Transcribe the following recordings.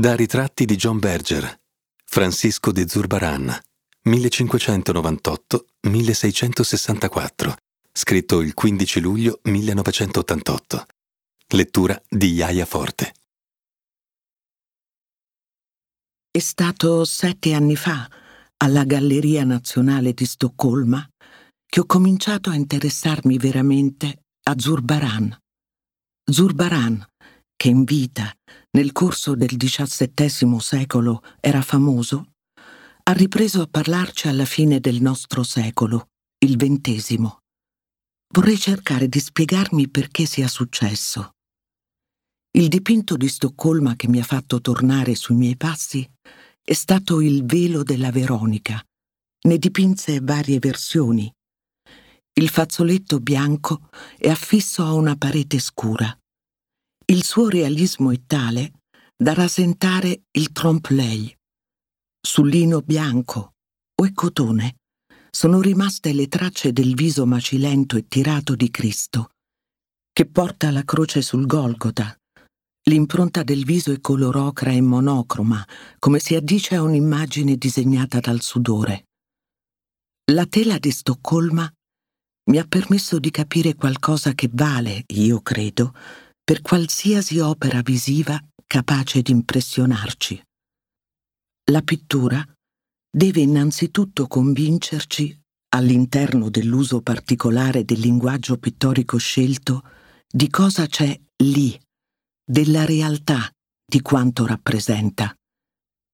Da ritratti di John Berger, Francisco de Zurbaran, 1598-1664, scritto il 15 luglio 1988. Lettura di Iaia Forte. È stato sette anni fa, alla Galleria Nazionale di Stoccolma, che ho cominciato a interessarmi veramente a Zurbaran. Zurbaran, che in vita, nel corso del XVII secolo, era famoso, ha ripreso a parlarci alla fine del nostro secolo, il XX. Vorrei cercare di spiegarmi perché sia successo. Il dipinto di Stoccolma che mi ha fatto tornare sui miei passi è stato il velo della Veronica. Ne dipinse varie versioni. Il fazzoletto bianco è affisso a una parete scura. Il suo realismo è tale da rasentare il trompe-l'œil. Sul lino bianco o è cotone sono rimaste le tracce del viso macilento e tirato di Cristo, che porta la croce sul Golgota L'impronta del viso è color ocra e monocroma, come si addice a un'immagine disegnata dal sudore. La tela di Stoccolma mi ha permesso di capire qualcosa che vale, io credo, per qualsiasi opera visiva capace di impressionarci. La pittura deve innanzitutto convincerci, all'interno dell'uso particolare del linguaggio pittorico scelto, di cosa c'è lì della realtà di quanto rappresenta.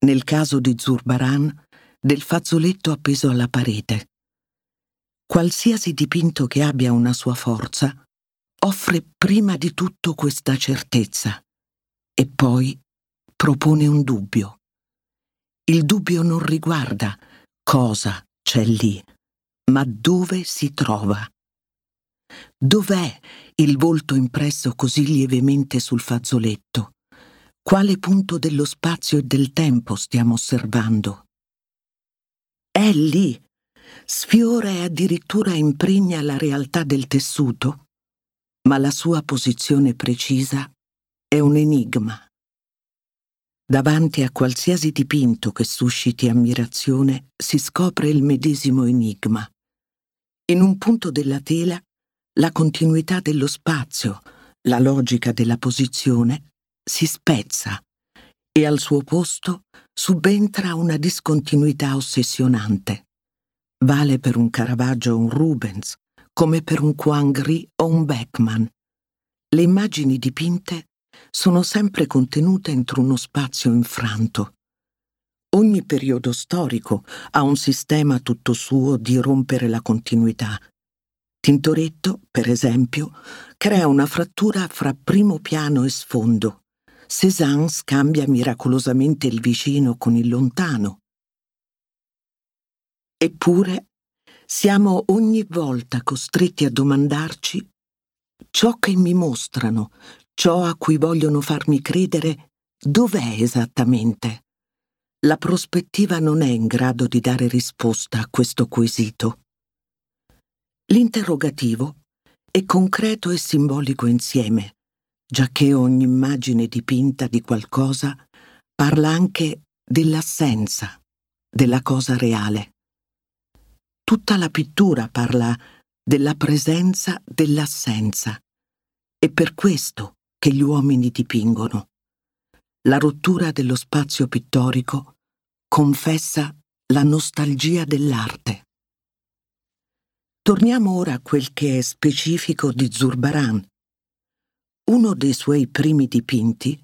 Nel caso di Zurbaran, del fazzoletto appeso alla parete. Qualsiasi dipinto che abbia una sua forza offre prima di tutto questa certezza e poi propone un dubbio. Il dubbio non riguarda cosa c'è lì, ma dove si trova. Dov'è il volto impresso così lievemente sul fazzoletto? Quale punto dello spazio e del tempo stiamo osservando? È lì, sfiora e addirittura impregna la realtà del tessuto, ma la sua posizione precisa è un enigma. Davanti a qualsiasi dipinto che susciti ammirazione si scopre il medesimo enigma. In un punto della tela la continuità dello spazio, la logica della posizione, si spezza e al suo posto subentra una discontinuità ossessionante. Vale per un Caravaggio o un Rubens, come per un Quang Gris o un Beckman. Le immagini dipinte sono sempre contenute entro uno spazio infranto. Ogni periodo storico ha un sistema tutto suo di rompere la continuità Tintoretto, per esempio, crea una frattura fra primo piano e sfondo. Cézanne scambia miracolosamente il vicino con il lontano. Eppure siamo ogni volta costretti a domandarci ciò che mi mostrano, ciò a cui vogliono farmi credere, dov'è esattamente? La prospettiva non è in grado di dare risposta a questo quesito. L'interrogativo è concreto e simbolico insieme, giacché ogni immagine dipinta di qualcosa parla anche dell'assenza, della cosa reale. Tutta la pittura parla della presenza dell'assenza. È per questo che gli uomini dipingono. La rottura dello spazio pittorico confessa la nostalgia dell'arte. Torniamo ora a quel che è specifico di Zurbaran. Uno dei suoi primi dipinti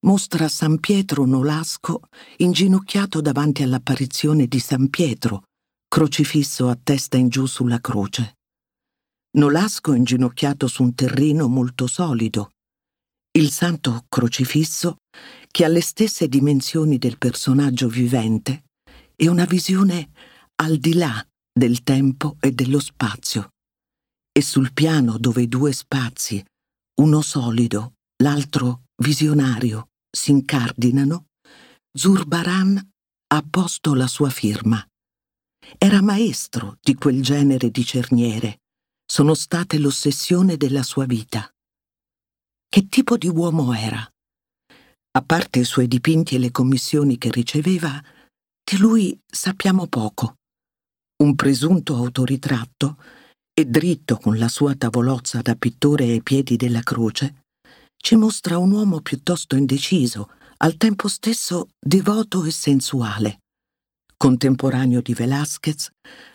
mostra San Pietro Nolasco inginocchiato davanti all'apparizione di San Pietro, crocifisso a testa in giù sulla croce. Nolasco inginocchiato su un terreno molto solido. Il santo crocifisso, che ha le stesse dimensioni del personaggio vivente, è una visione al di là del tempo e dello spazio. E sul piano dove i due spazi, uno solido, l'altro visionario, si incardinano, Zurbaran ha posto la sua firma. Era maestro di quel genere di cerniere, sono state l'ossessione della sua vita. Che tipo di uomo era? A parte i suoi dipinti e le commissioni che riceveva, di lui sappiamo poco. Un presunto autoritratto, e dritto con la sua tavolozza da pittore ai piedi della croce, ci mostra un uomo piuttosto indeciso, al tempo stesso devoto e sensuale. Contemporaneo di Velázquez,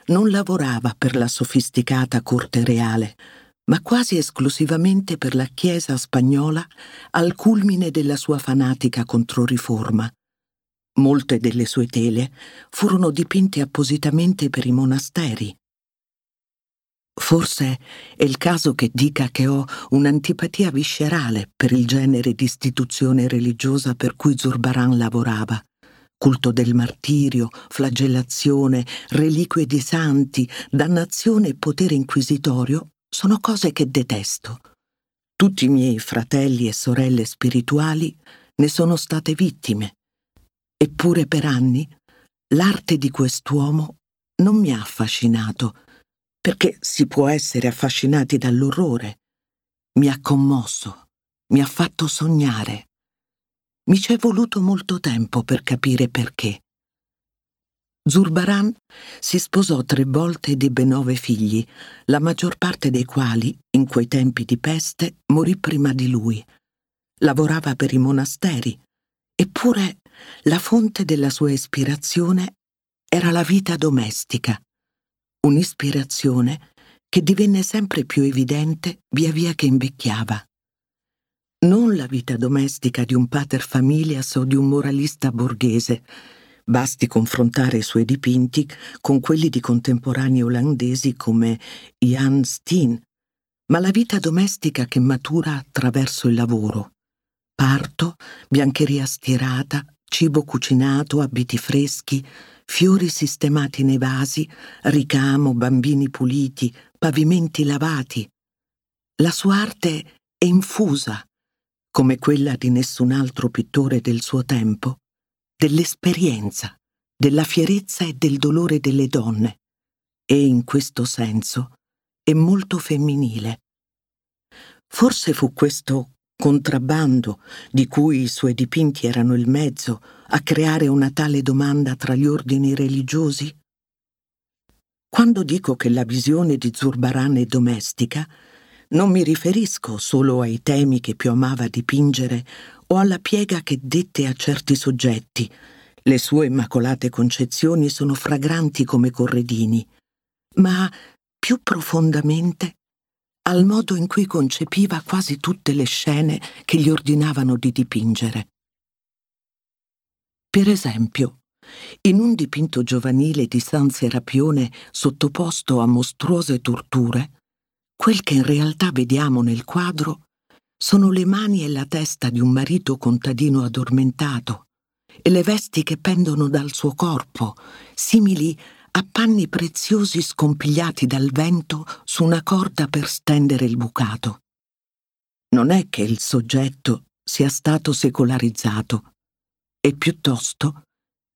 non lavorava per la sofisticata corte reale, ma quasi esclusivamente per la Chiesa spagnola al culmine della sua fanatica controriforma. Molte delle sue tele furono dipinte appositamente per i monasteri, Forse è il caso che dica che ho un'antipatia viscerale per il genere di istituzione religiosa per cui Zurbaran lavorava. Culto del martirio, flagellazione, reliquie di santi, dannazione e potere inquisitorio sono cose che detesto. Tutti i miei fratelli e sorelle spirituali ne sono state vittime. Eppure per anni l'arte di quest'uomo non mi ha affascinato perché si può essere affascinati dall'orrore. Mi ha commosso, mi ha fatto sognare. Mi ci è voluto molto tempo per capire perché. Zurbaran si sposò tre volte ed ebbe nove figli, la maggior parte dei quali, in quei tempi di peste, morì prima di lui. Lavorava per i monasteri, eppure la fonte della sua ispirazione era la vita domestica un'ispirazione che divenne sempre più evidente via via che invecchiava. Non la vita domestica di un pater familias o di un moralista borghese, basti confrontare i suoi dipinti con quelli di contemporanei olandesi come Jan Steen, ma la vita domestica che matura attraverso il lavoro. Parto, biancheria stirata, cibo cucinato, abiti freschi, fiori sistemati nei vasi, ricamo, bambini puliti, pavimenti lavati. La sua arte è infusa, come quella di nessun altro pittore del suo tempo, dell'esperienza, della fierezza e del dolore delle donne, e in questo senso è molto femminile. Forse fu questo contrabbando di cui i suoi dipinti erano il mezzo a creare una tale domanda tra gli ordini religiosi? Quando dico che la visione di Zurbaran è domestica, non mi riferisco solo ai temi che più amava dipingere o alla piega che dette a certi soggetti. Le sue immacolate concezioni sono fragranti come corredini, ma più profondamente al modo in cui concepiva quasi tutte le scene che gli ordinavano di dipingere. Per esempio, in un dipinto giovanile di San Serapione sottoposto a mostruose torture, quel che in realtà vediamo nel quadro sono le mani e la testa di un marito contadino addormentato e le vesti che pendono dal suo corpo, simili a panni preziosi scompigliati dal vento su una corda per stendere il bucato. Non è che il soggetto sia stato secolarizzato, è piuttosto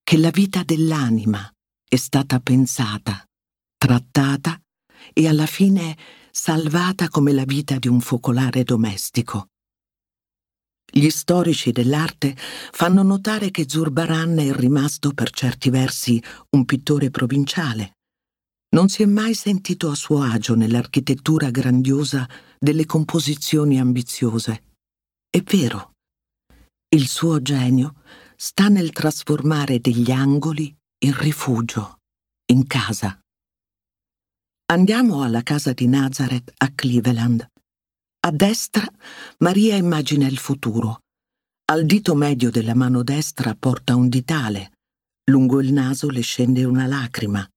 che la vita dell'anima è stata pensata, trattata e alla fine salvata come la vita di un focolare domestico. Gli storici dell'arte fanno notare che Zurbaran è rimasto per certi versi un pittore provinciale. Non si è mai sentito a suo agio nell'architettura grandiosa delle composizioni ambiziose. È vero. Il suo genio sta nel trasformare degli angoli in rifugio, in casa. Andiamo alla casa di Nazareth a Cleveland. A destra Maria immagina il futuro. Al dito medio della mano destra porta un ditale. Lungo il naso le scende una lacrima.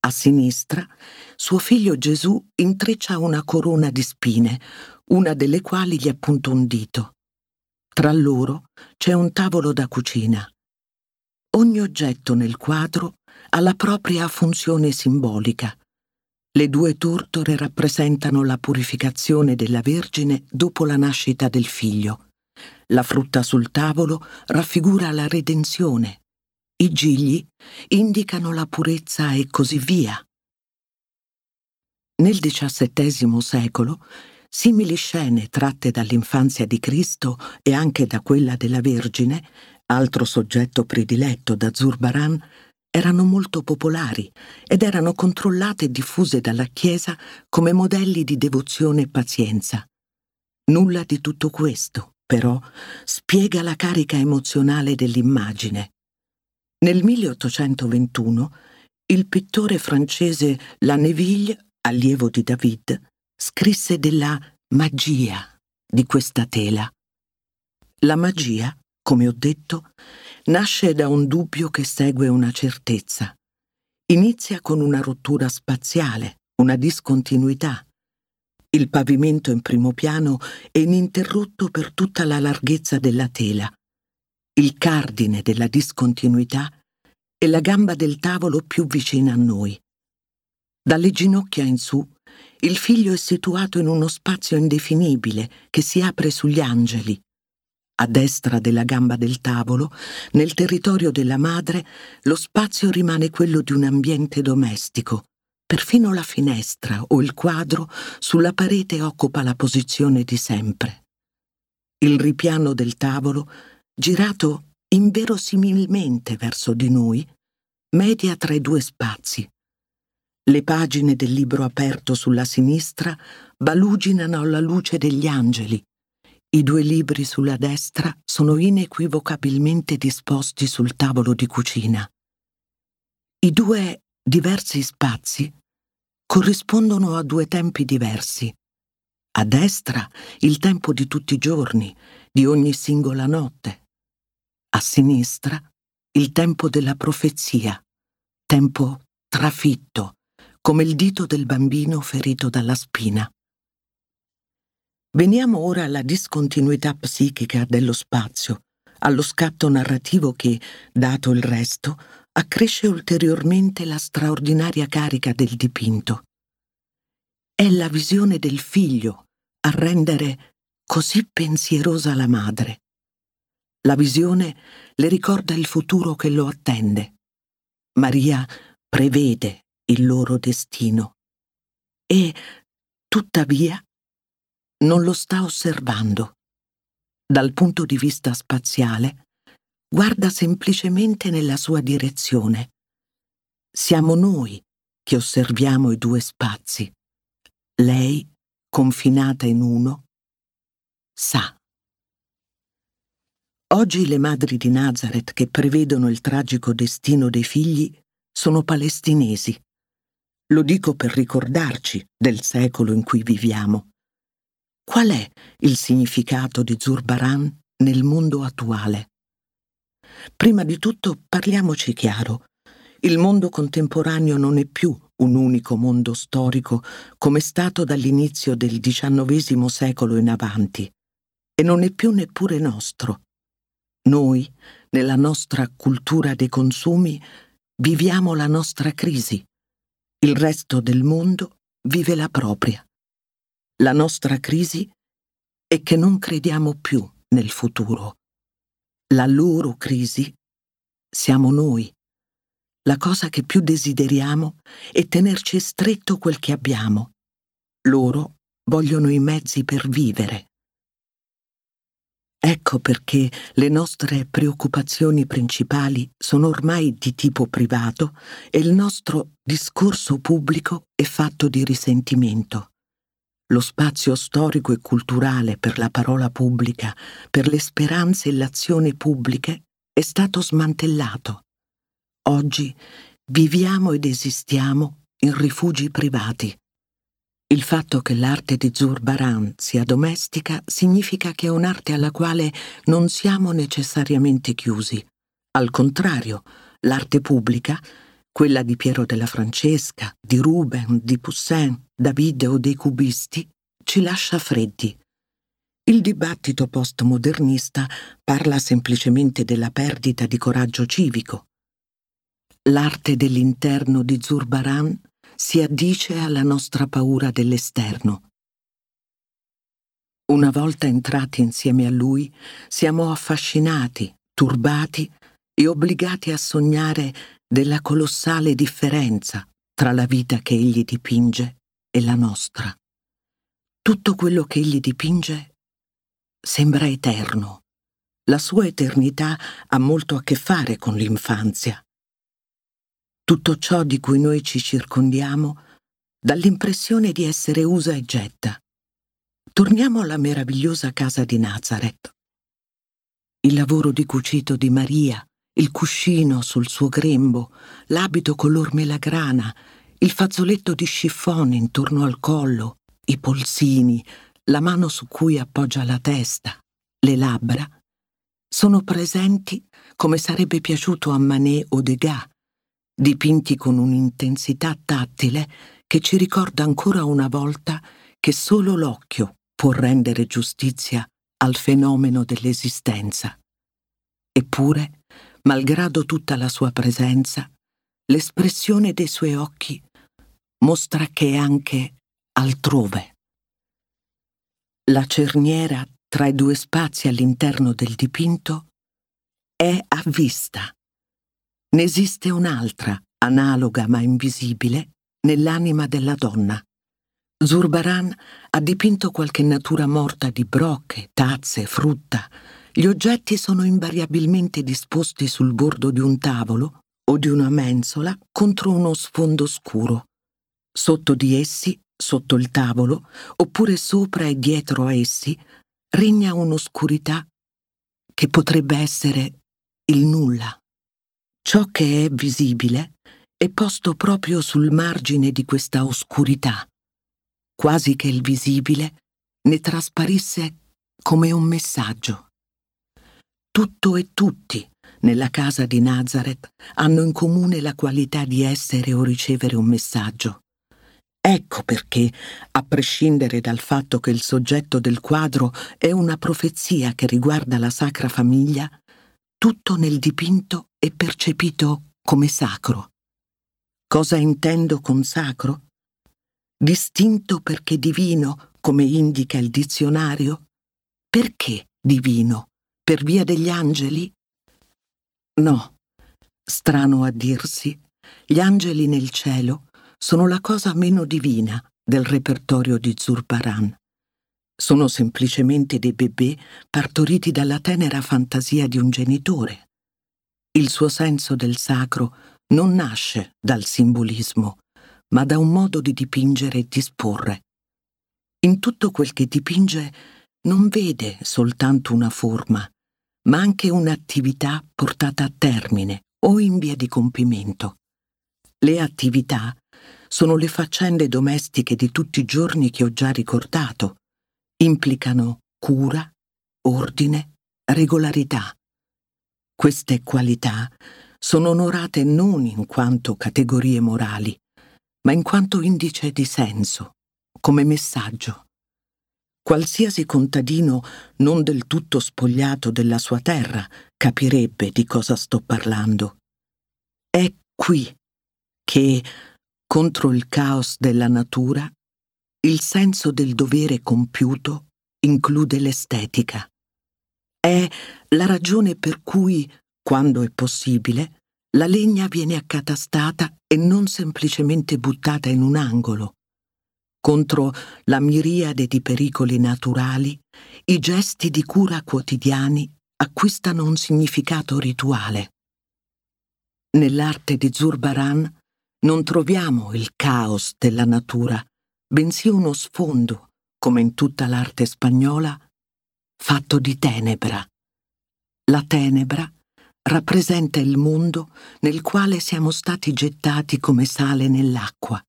A sinistra suo figlio Gesù intreccia una corona di spine, una delle quali gli appunta un dito. Tra loro c'è un tavolo da cucina. Ogni oggetto nel quadro ha la propria funzione simbolica. Le due tortore rappresentano la purificazione della Vergine dopo la nascita del figlio. La frutta sul tavolo raffigura la redenzione. I gigli indicano la purezza e così via. Nel XVII secolo simili scene tratte dall'infanzia di Cristo e anche da quella della Vergine, altro soggetto prediletto da Zurbaran, erano molto popolari ed erano controllate e diffuse dalla Chiesa come modelli di devozione e pazienza. Nulla di tutto questo, però, spiega la carica emozionale dell'immagine. Nel 1821 il pittore francese Lanneville, allievo di David, scrisse della magia di questa tela. La magia, come ho detto, nasce da un dubbio che segue una certezza. Inizia con una rottura spaziale, una discontinuità. Il pavimento in primo piano è ininterrotto per tutta la larghezza della tela. Il cardine della discontinuità è la gamba del tavolo più vicina a noi. Dalle ginocchia in su, il figlio è situato in uno spazio indefinibile che si apre sugli angeli, a destra della gamba del tavolo, nel territorio della madre, lo spazio rimane quello di un ambiente domestico. Perfino la finestra o il quadro sulla parete occupa la posizione di sempre. Il ripiano del tavolo, girato inverosimilmente verso di noi, media tra i due spazi. Le pagine del libro aperto sulla sinistra baluginano alla luce degli angeli, i due libri sulla destra sono inequivocabilmente disposti sul tavolo di cucina. I due diversi spazi corrispondono a due tempi diversi. A destra il tempo di tutti i giorni, di ogni singola notte. A sinistra il tempo della profezia, tempo trafitto, come il dito del bambino ferito dalla spina. Veniamo ora alla discontinuità psichica dello spazio, allo scatto narrativo che, dato il resto, accresce ulteriormente la straordinaria carica del dipinto. È la visione del figlio a rendere così pensierosa la madre. La visione le ricorda il futuro che lo attende. Maria prevede il loro destino e, tuttavia, non lo sta osservando. Dal punto di vista spaziale, guarda semplicemente nella sua direzione. Siamo noi che osserviamo i due spazi. Lei, confinata in uno, sa. Oggi le madri di Nazareth che prevedono il tragico destino dei figli sono palestinesi. Lo dico per ricordarci del secolo in cui viviamo. Qual è il significato di Zurbaran nel mondo attuale? Prima di tutto parliamoci chiaro. Il mondo contemporaneo non è più un unico mondo storico come è stato dall'inizio del XIX secolo in avanti e non è più neppure nostro. Noi, nella nostra cultura dei consumi, viviamo la nostra crisi. Il resto del mondo vive la propria. La nostra crisi è che non crediamo più nel futuro. La loro crisi siamo noi. La cosa che più desideriamo è tenerci stretto quel che abbiamo. Loro vogliono i mezzi per vivere. Ecco perché le nostre preoccupazioni principali sono ormai di tipo privato e il nostro discorso pubblico è fatto di risentimento lo spazio storico e culturale per la parola pubblica, per le speranze e l'azione pubbliche è stato smantellato. Oggi viviamo ed esistiamo in rifugi privati. Il fatto che l'arte di Zurbaran sia domestica significa che è un'arte alla quale non siamo necessariamente chiusi. Al contrario, l'arte pubblica quella di Piero della Francesca, di Ruben, di Poussin, Davide o dei cubisti, ci lascia freddi. Il dibattito postmodernista parla semplicemente della perdita di coraggio civico. L'arte dell'interno di Zurbaran si addice alla nostra paura dell'esterno. Una volta entrati insieme a lui, siamo affascinati, turbati e obbligati a sognare della colossale differenza tra la vita che egli dipinge e la nostra. Tutto quello che egli dipinge sembra eterno. La sua eternità ha molto a che fare con l'infanzia. Tutto ciò di cui noi ci circondiamo dà l'impressione di essere usa e getta. Torniamo alla meravigliosa casa di Nazareth. Il lavoro di cucito di Maria, il cuscino sul suo grembo, l'abito color melagrana, il fazzoletto di chiffon intorno al collo, i polsini, la mano su cui appoggia la testa, le labbra, sono presenti come sarebbe piaciuto a Manet o Degas, dipinti con un'intensità tattile che ci ricorda ancora una volta che solo l'occhio può rendere giustizia al fenomeno dell'esistenza. Eppure, malgrado tutta la sua presenza, l'espressione dei suoi occhi mostra che è anche altrove. La cerniera tra i due spazi all'interno del dipinto è a vista. Ne esiste un'altra, analoga ma invisibile, nell'anima della donna. Zurbaran ha dipinto qualche natura morta di brocche, tazze, frutta. Gli oggetti sono invariabilmente disposti sul bordo di un tavolo o di una mensola contro uno sfondo scuro. Sotto di essi, sotto il tavolo, oppure sopra e dietro a essi, regna un'oscurità che potrebbe essere il nulla. Ciò che è visibile è posto proprio sul margine di questa oscurità, quasi che il visibile ne trasparisse come un messaggio. Tutto e tutti nella casa di Nazareth hanno in comune la qualità di essere o ricevere un messaggio. Ecco perché, a prescindere dal fatto che il soggetto del quadro è una profezia che riguarda la Sacra Famiglia, tutto nel dipinto è percepito come sacro. Cosa intendo con sacro? Distinto perché divino, come indica il dizionario? Perché divino? Per via degli angeli? No, strano a dirsi, gli angeli nel cielo sono la cosa meno divina del repertorio di Zurbaran. Sono semplicemente dei bebè partoriti dalla tenera fantasia di un genitore. Il suo senso del sacro non nasce dal simbolismo, ma da un modo di dipingere e disporre. In tutto quel che dipinge non vede soltanto una forma, ma anche un'attività portata a termine o in via di compimento. Le attività sono le faccende domestiche di tutti i giorni che ho già ricordato. Implicano cura, ordine, regolarità. Queste qualità sono onorate non in quanto categorie morali, ma in quanto indice di senso, come messaggio. Qualsiasi contadino non del tutto spogliato della sua terra capirebbe di cosa sto parlando. È qui che, contro il caos della natura, il senso del dovere compiuto include l'estetica. È la ragione per cui, quando è possibile, la legna viene accatastata e non semplicemente buttata in un angolo. Contro la miriade di pericoli naturali, i gesti di cura quotidiani acquistano un significato rituale. Nell'arte di Zurbaran non troviamo il caos della natura, bensì uno sfondo, come in tutta l'arte spagnola, fatto di tenebra. La tenebra rappresenta il mondo nel quale siamo stati gettati come sale nell'acqua.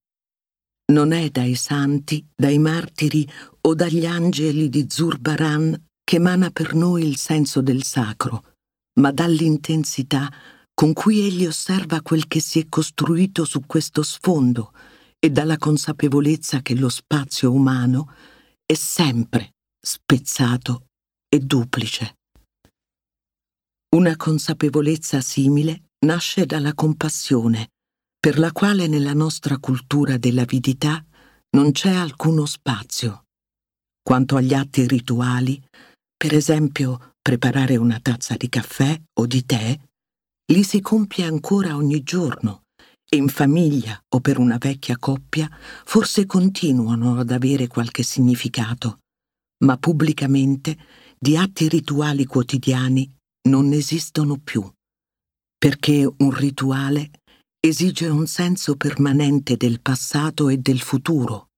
Non è dai santi, dai martiri o dagli angeli di Zurbaran che emana per noi il senso del sacro, ma dall'intensità con cui egli osserva quel che si è costruito su questo sfondo e dalla consapevolezza che lo spazio umano è sempre spezzato e duplice. Una consapevolezza simile nasce dalla compassione, per la quale nella nostra cultura dell'avidità non c'è alcuno spazio. Quanto agli atti rituali, per esempio preparare una tazza di caffè o di tè, li si compie ancora ogni giorno e in famiglia o per una vecchia coppia forse continuano ad avere qualche significato, ma pubblicamente di atti rituali quotidiani non esistono più, perché un rituale esige un senso permanente del passato e del futuro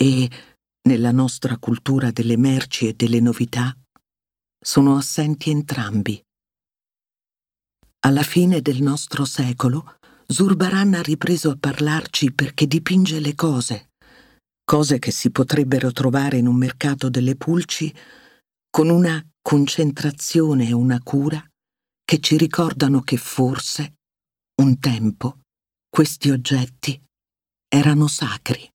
e, nella nostra cultura delle merci e delle novità, sono assenti entrambi. Alla fine del nostro secolo, Zurbaran ha ripreso a parlarci perché dipinge le cose, cose che si potrebbero trovare in un mercato delle pulci, con una concentrazione e una cura che ci ricordano che forse, un tempo, questi oggetti erano sacri.